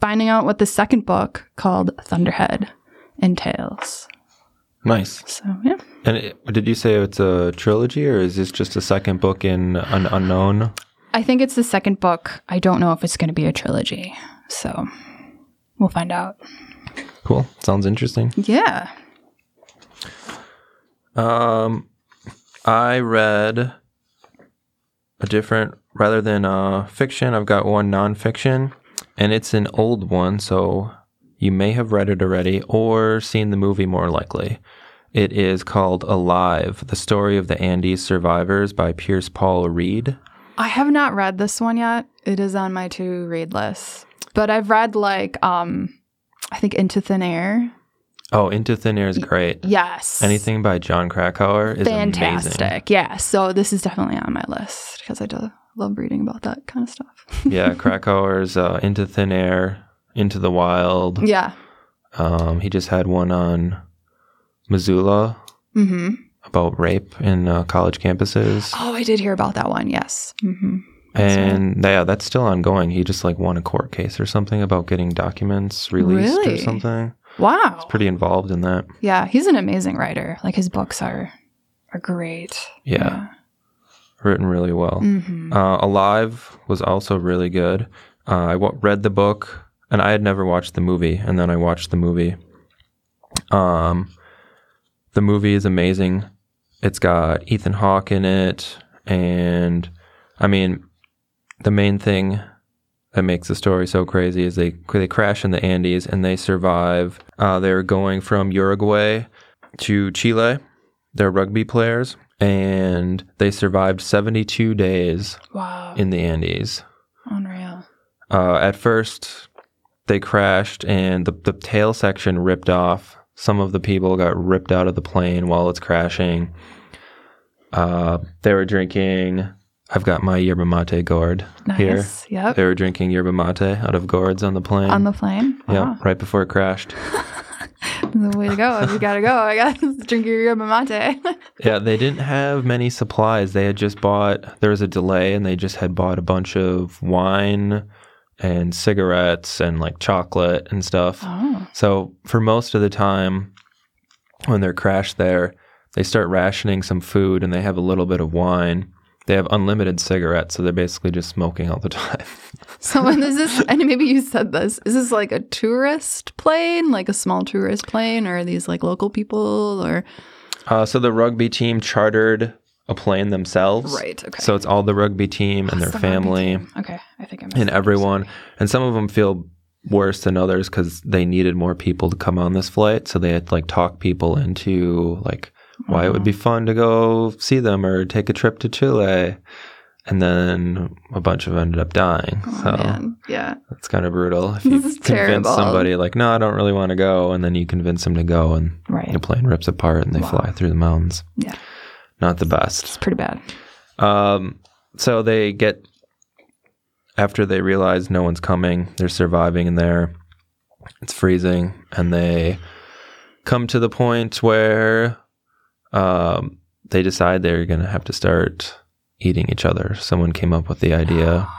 finding out what the second book called Thunderhead entails. Nice. So, yeah. And it, did you say it's a trilogy or is this just a second book in an unknown? I think it's the second book. I don't know if it's going to be a trilogy. So, we'll find out. Cool. Sounds interesting. Yeah. Um, I read a different rather than uh fiction. I've got one nonfiction, and it's an old one, so you may have read it already or seen the movie more likely. It is called Alive: The Story of the Andes Survivors by Piers Paul Read. I have not read this one yet. It is on my to read list. But I've read like um I think Into Thin Air. Oh, Into Thin Air is great. Yes. Anything by Jon Krakauer is amazing. fantastic. Yeah. So this is definitely on my list because I do love reading about that kind of stuff. yeah, [laughs] Krakauer's uh, Into Thin Air Into the Wild. Yeah. Um, he just had one on Missoula Mm-hmm. about rape in uh, college campuses. Oh, I did hear about that one. Yes. Mm-hmm. and yeah, that's still ongoing. He just like won a court case or something about getting documents released or something. Wow. He's pretty involved in that. Yeah, he's an amazing writer. Like his books are are great. Yeah. Written really well. Mm-hmm. Uh, Alive was also really good. Uh, I w- read the book, and I had never watched the movie, and then I watched the movie. Um, the movie is amazing. It's got Ethan Hawke in it, and I mean, the main thing that makes the story so crazy is they they crash in the Andes and they survive. Uh, they're going from Uruguay to Chile. They're rugby players, and they survived 72 days Wow. in the Andes. Unreal. Uh, at first, they crashed and the, the tail section ripped off. Some of the people got ripped out of the plane while it's crashing. Uh, they were drinking. I've got my yerba mate gourd here. Yep. They were drinking yerba mate out of gourds on the plane. On the plane. yeah, Wow. right before it crashed. [laughs] The way to go. If you gotta go, I guess [laughs] drink your yerba mate. [laughs] Yeah, they didn't have many supplies. They had just bought, there was a delay, and they just had bought a bunch of wine and cigarettes and like chocolate and stuff. oh. So for most of the time when they're crashed there, they start rationing some food and they have a little bit of wine. They have unlimited cigarettes, so they're basically just smoking all the [laughs] time. So when is this? And maybe you said this. Is this like a tourist plane, like a small tourist plane, or are these like local people, or Uh, so the rugby team chartered a plane themselves. right? Okay. So it's all the rugby team and their the family. Okay, I think I and everyone and some of them feel worse than others because they needed more people to come on this flight so they had to like talk people into like why it would be fun to go see them or take a trip to chile and then a bunch of them ended up dying Oh, so man. Yeah. it's kind of brutal if you This is convince terrible. somebody like no i don't really want to go and then you convince them to go and Right. the plane rips apart and they Wow. fly through the mountains Yeah. Not the best It's pretty bad. um, so they get after they realize no one's coming, they're surviving in there. It's freezing, and they come to the point where um, they decide they're gonna have to start eating each other. Someone came up with the idea. [gasps]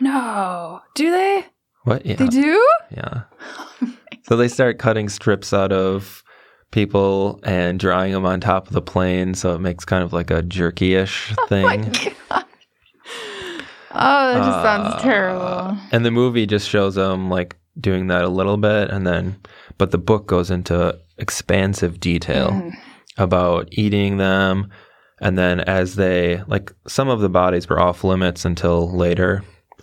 No. Do they? What? Yeah, They do? yeah. So they start cutting strips out of people and drying them on top of the plane, so it makes kind of like a jerky-ish thing. My [laughs] God. Oh, that just Uh, sounds terrible. And the movie just shows them like doing that a little bit, and then, but the book goes into expansive detail Mm. about eating them. And then as they, like, some of the bodies were off limits until later.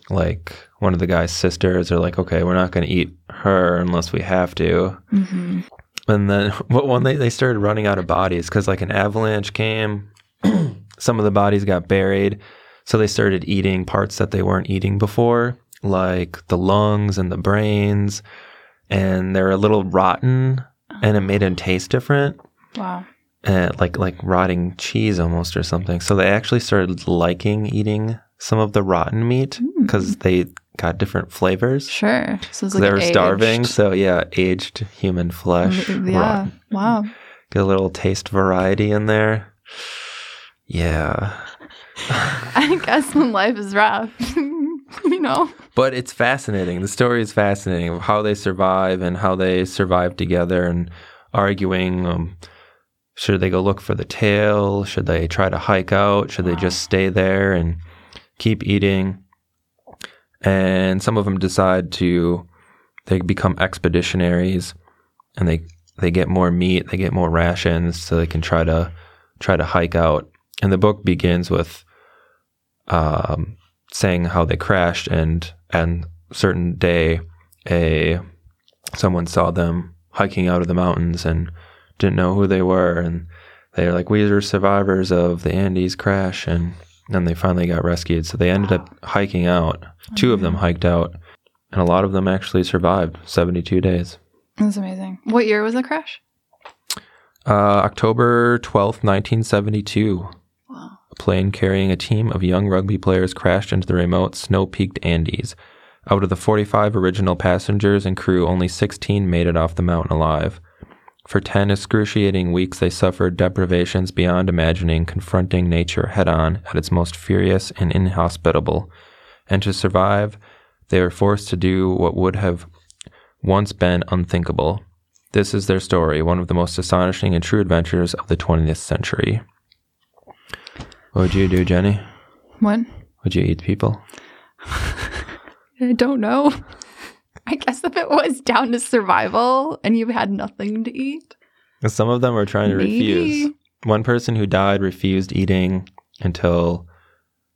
Like, one of the guy's sisters are like, okay, we're not going to eat her unless we have to. hmm And then, [laughs] when they, they started running out of bodies, because like an avalanche came, [clears throat] some of the bodies got buried. So they started eating parts that they weren't eating before, like the lungs and the brains. And they're a little rotten and it made them taste different. Wow. And like like rotting cheese almost or something. So they actually started liking eating some of the rotten meat mm. because they got different flavors. Sure. So like they were starving, so yeah, aged human flesh. Yeah. rotten. Wow. Get a little taste variety in there. Yeah. [laughs] I guess when life is rough, [laughs] you know. But it's fascinating. The story is fascinating of how they survive and how they survive together and arguing um, should they go look for the tail? Should they try to hike out? Should they just stay there and keep eating? And some of them decide to they become expeditionaries and they they get more meat, they get more rations so they can try to try to hike out. And the book begins with um, saying how they crashed and and certain day a someone saw them hiking out of the mountains and didn't know who they were and they're like we are survivors of the Andes crash and then they finally got rescued so they ended up hiking out two of them hiked out and a lot of them actually survived 72 days That's amazing. What year was the crash? uh, October 12th 1972 Wow. A plane carrying a team of young rugby players crashed into the remote snow peaked Andes. Out of the 45 original passengers and crew, only 16 made it off the mountain alive. For 10 excruciating weeks, they suffered deprivations beyond imagining, confronting nature head on at its most furious and inhospitable. And to survive, they were forced to do what would have once been unthinkable. This is their story, one of the most astonishing and true adventures of the 20th century. What would you do, Jennie? What? Would you eat people? [laughs] I don't know. I guess if it was down to survival and you had nothing to eat, Some of them were trying to refuse. One person who died refused eating until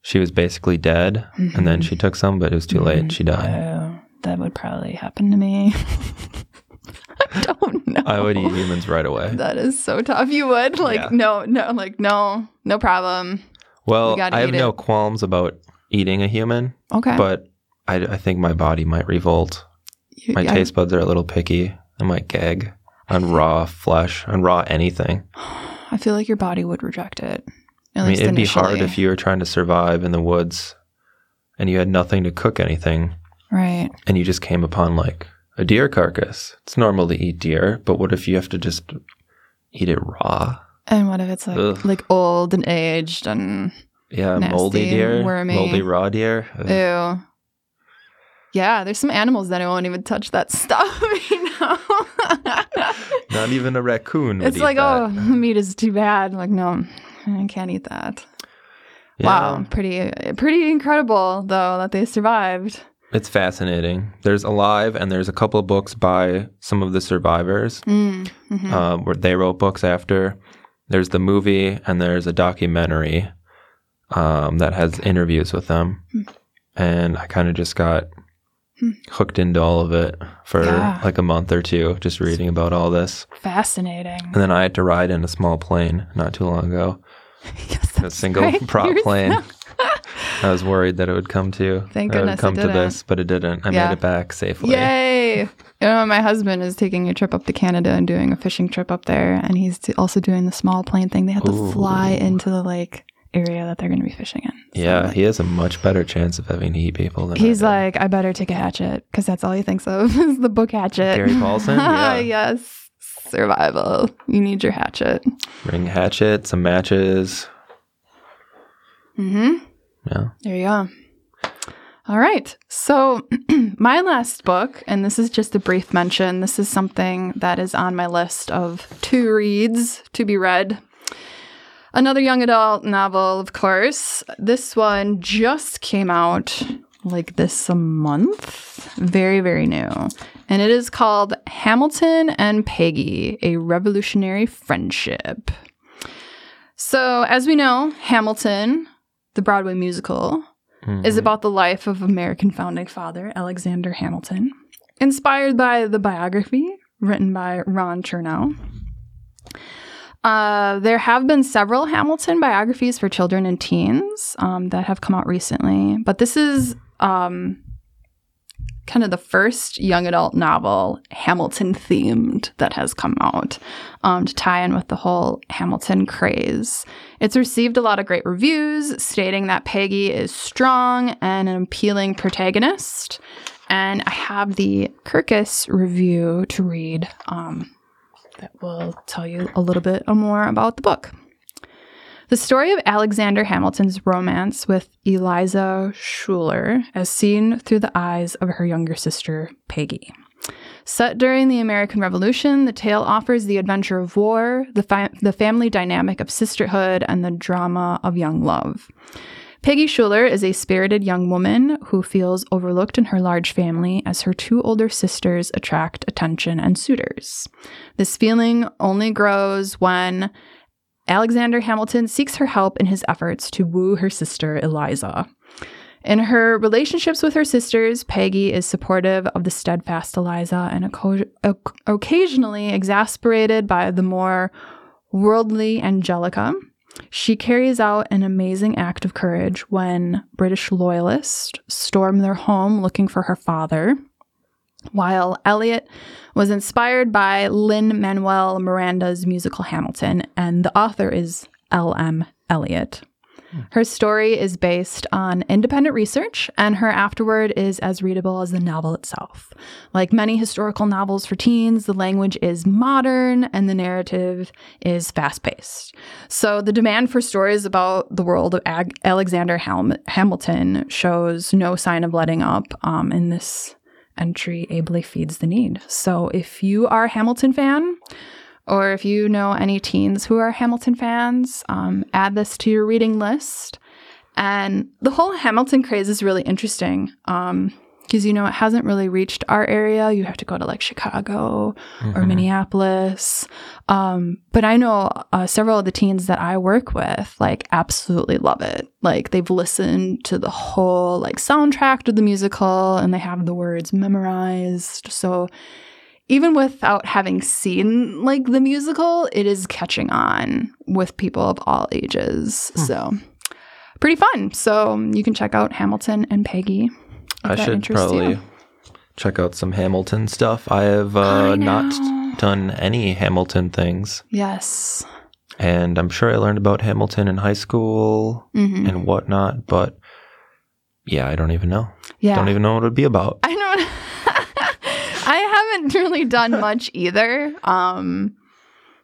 she was basically dead, and then she mm-hmm. took some, but it was too late. She died. Oh, that would probably happen to me. [laughs] I don't know. I would eat humans right away. That is so tough. You would like Yeah. no, no, like no, no problem. Well, gotta I have no it. qualms about eating a human, Okay, but I, I think my body might revolt. My I- taste buds are a little picky. I might gag on raw flesh, on raw anything. [sighs] I feel like your body would reject it. I mean, it'd be hard if you were trying to survive in the woods and you had nothing to cook anything right. and you just came upon like a deer carcass. It's normal to eat deer, but what if you have to just eat it raw? And what if it's like Ugh. like old and aged and Yeah, moldy deer, wormy. moldy raw deer. Ugh. ew? Yeah, there's some animals that I won't even touch that stuff. [laughs] You know, Not even a raccoon. Would it's like, oh, the meat is too bad. I'm Like, no, I can't eat that. Wow, pretty pretty incredible though that they survived. it's fascinating. There's Alive, and there's a couple of books by some of the survivors Mm, mhm. um, where they wrote books after. There's the movie, and there's a documentary um, that has interviews with them. Hmm. And I kind of just got Hmm. hooked into all of it for Yeah. like a month or two, just reading about all this. Fascinating. And then I had to ride in a small plane not too long ago, [laughs] Yes, a single right. [laughs] prop You're- plane. [laughs] I was worried that it would come to Thank that it would goodness it come to this, but it didn't. I Yeah. made it back safely. Yay! You know, my husband is taking a trip up to Canada and doing a fishing trip up there, and he's also doing the small plane thing. They have to fly into the lake area that they're going to be fishing in. So, Yeah, he has a much better chance of having to eat people than I he's do. like, I better take a hatchet because that's all he thinks of [laughs] is the book hatchet. Gary Paulsen? [laughs] Yeah. yes, survival. You need your hatchet. bring hatchet, some matches. Mm-hmm. Yeah. There you go. All right. So, [clears throat] my last book, and this is just a brief mention, this is something that is on my list of two reads to be read. Another young adult novel, of course. This one just came out like this a month. Very, very new. And it is called Hamilton and Peggy A Revolutionary Friendship. So, as we know, Hamilton, the Broadway musical, is Mhm. about the life of American founding father Alexander Hamilton, inspired by the biography written by Ron Chernow. Uh, there have been several Hamilton biographies for children and teens um, that have come out recently, but this is um, kind of the first young adult novel Hamilton themed that has come out um, to tie in with the whole Hamilton craze. It's received a lot of great reviews, stating that Peggy is strong and an appealing protagonist. And I have the Kirkus review to read um, that will tell you a little bit more about the book. The story of Alexander Hamilton's romance with Eliza Schuyler, as seen through the eyes of her younger sister, Peggy. Set during the American Revolution, the tale offers the adventure of war, the, fi- the family dynamic of sisterhood, and the drama of young love. Peggy Schuyler is a spirited young woman who feels overlooked in her large family as her two older sisters attract attention and suitors. This feeling only grows when Alexander Hamilton seeks her help in his efforts to woo her sister Eliza. In her relationships with her sisters, Peggy is supportive of the steadfast Eliza and oc- occasionally exasperated by the more worldly Angelica. She carries out an amazing act of courage when British loyalists storm their home looking for her father. While Elliott was inspired by Lin Manuel Miranda's musical Hamilton, and the author is L.M. Elliott. Her story is based on independent research, and her afterword is as readable as the novel itself. Like many historical novels for teens, the language is modern and the narrative is fast paced. So, the demand for stories about the world of Ag- Alexander Ham- Hamilton shows no sign of letting up um, in this entry ably feeds the need. So if you are a Hamilton fan, or if you know any teens who are Hamilton fans, um, add this to your reading list. And the whole Hamilton craze is really interesting. Um, because you know it hasn't really reached our area. You have to go to like Chicago mm-hmm. or Minneapolis. Um, but I know uh, several of the teens that I work with like absolutely love it. Like they've listened to the whole like soundtrack to the musical and they have the words memorized. So even without having seen like the musical, it is catching on with people of all ages. Hmm. So pretty fun. So you can check out Hamilton and Peggy I should probably you. check out some Hamilton stuff. I have uh, I not done any Hamilton things. Yes. And I'm sure I learned about Hamilton in high school mm-hmm. and whatnot, but yeah, I don't even know. Yeah. Don't even know what it would be about. I know. I haven't [laughs] really done [laughs] much either. Um,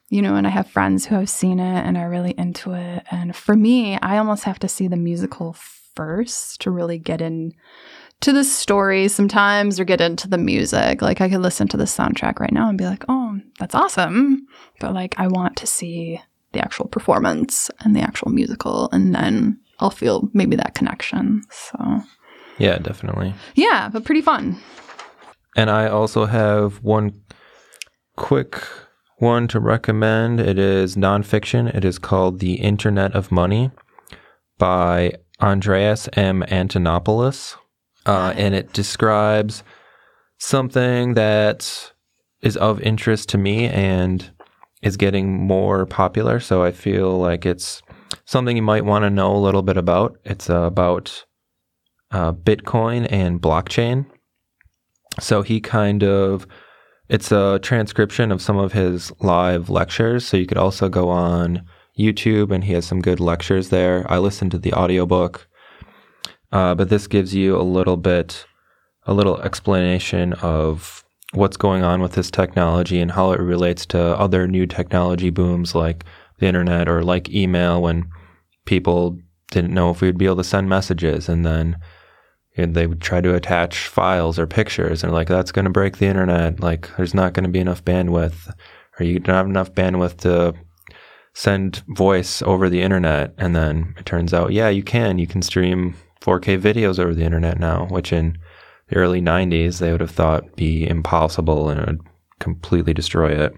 you know, and I have friends who have seen it and are really into it. And for me, I almost have to see the musical first to really get in to the story sometimes or get into the music. Like I could listen to the soundtrack right now and be like, oh, that's awesome. But like I want to see the actual performance and the actual musical and then I'll feel maybe that connection. So Yeah, definitely. Yeah, but pretty fun. And I also have one quick one to recommend. It is nonfiction. It is called The Internet of Money by Andreas M. Antonopoulos uh, and it describes something that is of interest to me and is getting more popular. So I feel like it's something you might want to know a little bit about. It's about uh, Bitcoin and blockchain. So he kind of, it's a transcription of some of his live lectures. So you could also go on YouTube and he has some good lectures there. I listened to the audiobook uh, but this gives you a little bit, a little explanation of what's going on with this technology and how it relates to other new technology booms like the internet or like email when people didn't know if we'd be able to send messages and then they would try to attach files or pictures and like that's going to break the internet like there's not going to be enough bandwidth or you don't have enough bandwidth to send voice over the internet and then it turns out yeah you can you can stream 4K videos over the internet now, which in the early 90s they would have thought be impossible and it would completely destroy it.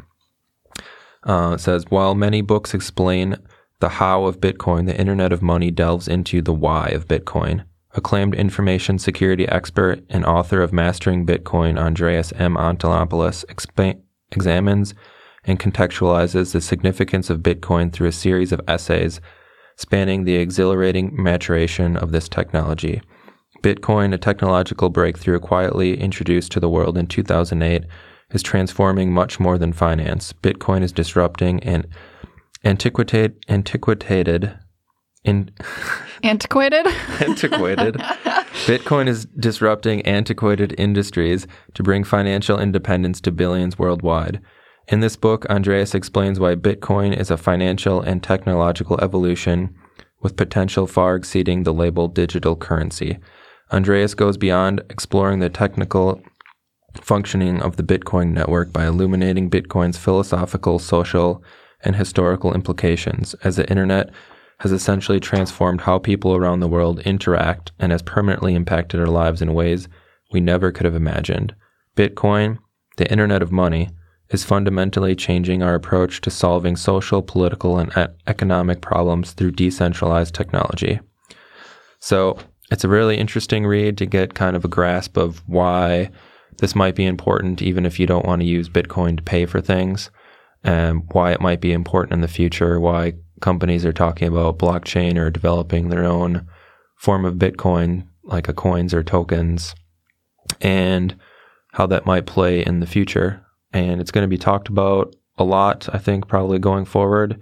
Uh, it says while many books explain the how of Bitcoin, the Internet of Money delves into the why of Bitcoin. Acclaimed information security expert and author of Mastering Bitcoin, Andreas M. Antonopoulos, examines and contextualizes the significance of Bitcoin through a series of essays spanning the exhilarating maturation of this technology. Bitcoin, a technological breakthrough quietly introduced to the world in 2008, is transforming much more than finance. Bitcoin is disrupting and antiquated, antiquated, in antiquated, [laughs] antiquated. Bitcoin is disrupting antiquated industries to bring financial independence to billions worldwide. In this book, Andreas explains why Bitcoin is a financial and technological evolution with potential far exceeding the label digital currency. Andreas goes beyond exploring the technical functioning of the Bitcoin network by illuminating Bitcoin's philosophical, social, and historical implications, as the internet has essentially transformed how people around the world interact and has permanently impacted our lives in ways we never could have imagined. Bitcoin, the internet of money, is fundamentally changing our approach to solving social, political, and economic problems through decentralized technology. So it's a really interesting read to get kind of a grasp of why this might be important, even if you don't want to use Bitcoin to pay for things, and why it might be important in the future, why companies are talking about blockchain or developing their own form of Bitcoin, like a coins or tokens, and how that might play in the future and it's going to be talked about a lot. I think probably going forward.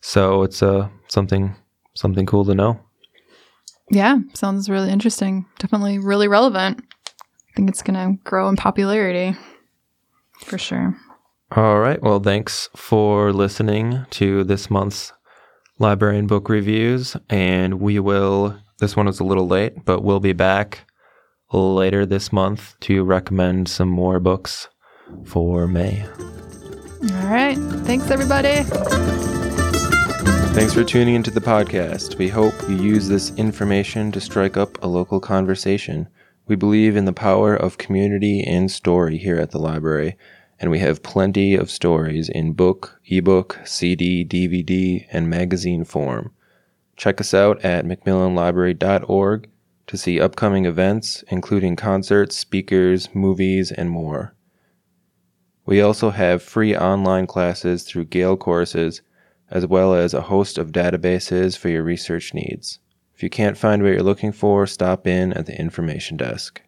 So it's uh, something something cool to know. Yeah, sounds really interesting. Definitely really relevant. I think it's going to grow in popularity for sure. All right. Well, thanks for listening to this month's library and book reviews. And we will, this one was a little late, but we'll be back later this month to recommend some more books for May. All right. Thanks, everybody. Thanks for tuning into the podcast. We hope you use this information to strike up a local conversation. We believe in the power of community and story here at the library, and we have plenty of stories in book, ebook, CD, DVD, and magazine form. Check us out at mcmillanlibrary.org to see upcoming events, including concerts, speakers, movies, and more. We also have free online classes through Gale courses as well as a host of databases for your research needs. If you can't find what you're looking for, stop in at the information desk.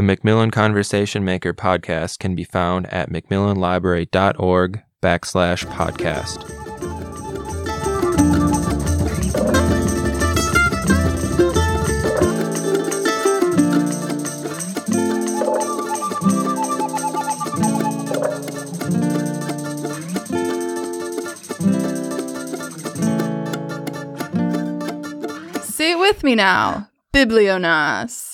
The McMillan Conversation Maker podcast can be found at mcmillanlibrary.org backslash podcast. with me now, Bibliognost.